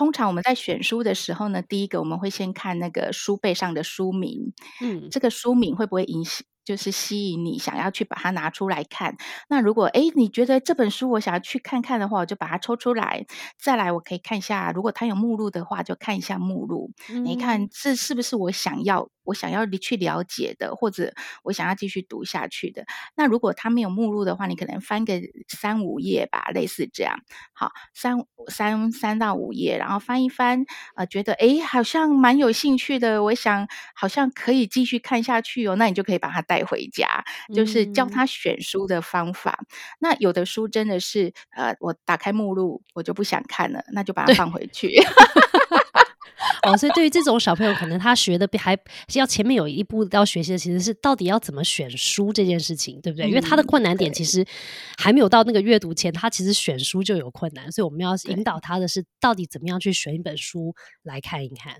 通常我们在选书的时候呢，第一个我们会先看那个书背上的书名，嗯，这个书名会不会引起？就是吸引你想要去把它拿出来看。那如果哎，你觉得这本书我想要去看看的话，我就把它抽出来。再来，我可以看一下，如果它有目录的话，就看一下目录。你看这是不是我想要？我想要去了解的，或者我想要继续读下去的。那如果它没有目录的话，你可能翻个三五页吧，类似这样。好，三三三到五页，然后翻一翻，呃，觉得诶，好像蛮有兴趣的，我想好像可以继续看下去哦。那你就可以把它带回家，就是教他选书的方法。那有的书真的是，呃，我打开目录，我就不想看了，那就把它放回去。哦，所以对于这种小朋友，可能他学的还要前面有一步要学习的，其实是到底要怎么选书这件事情，对不对？因为他的困难点其实还没有到那个阅读前，他其实选书就有困难，所以我们要引导他的是到底怎么样去选一本书来看一看。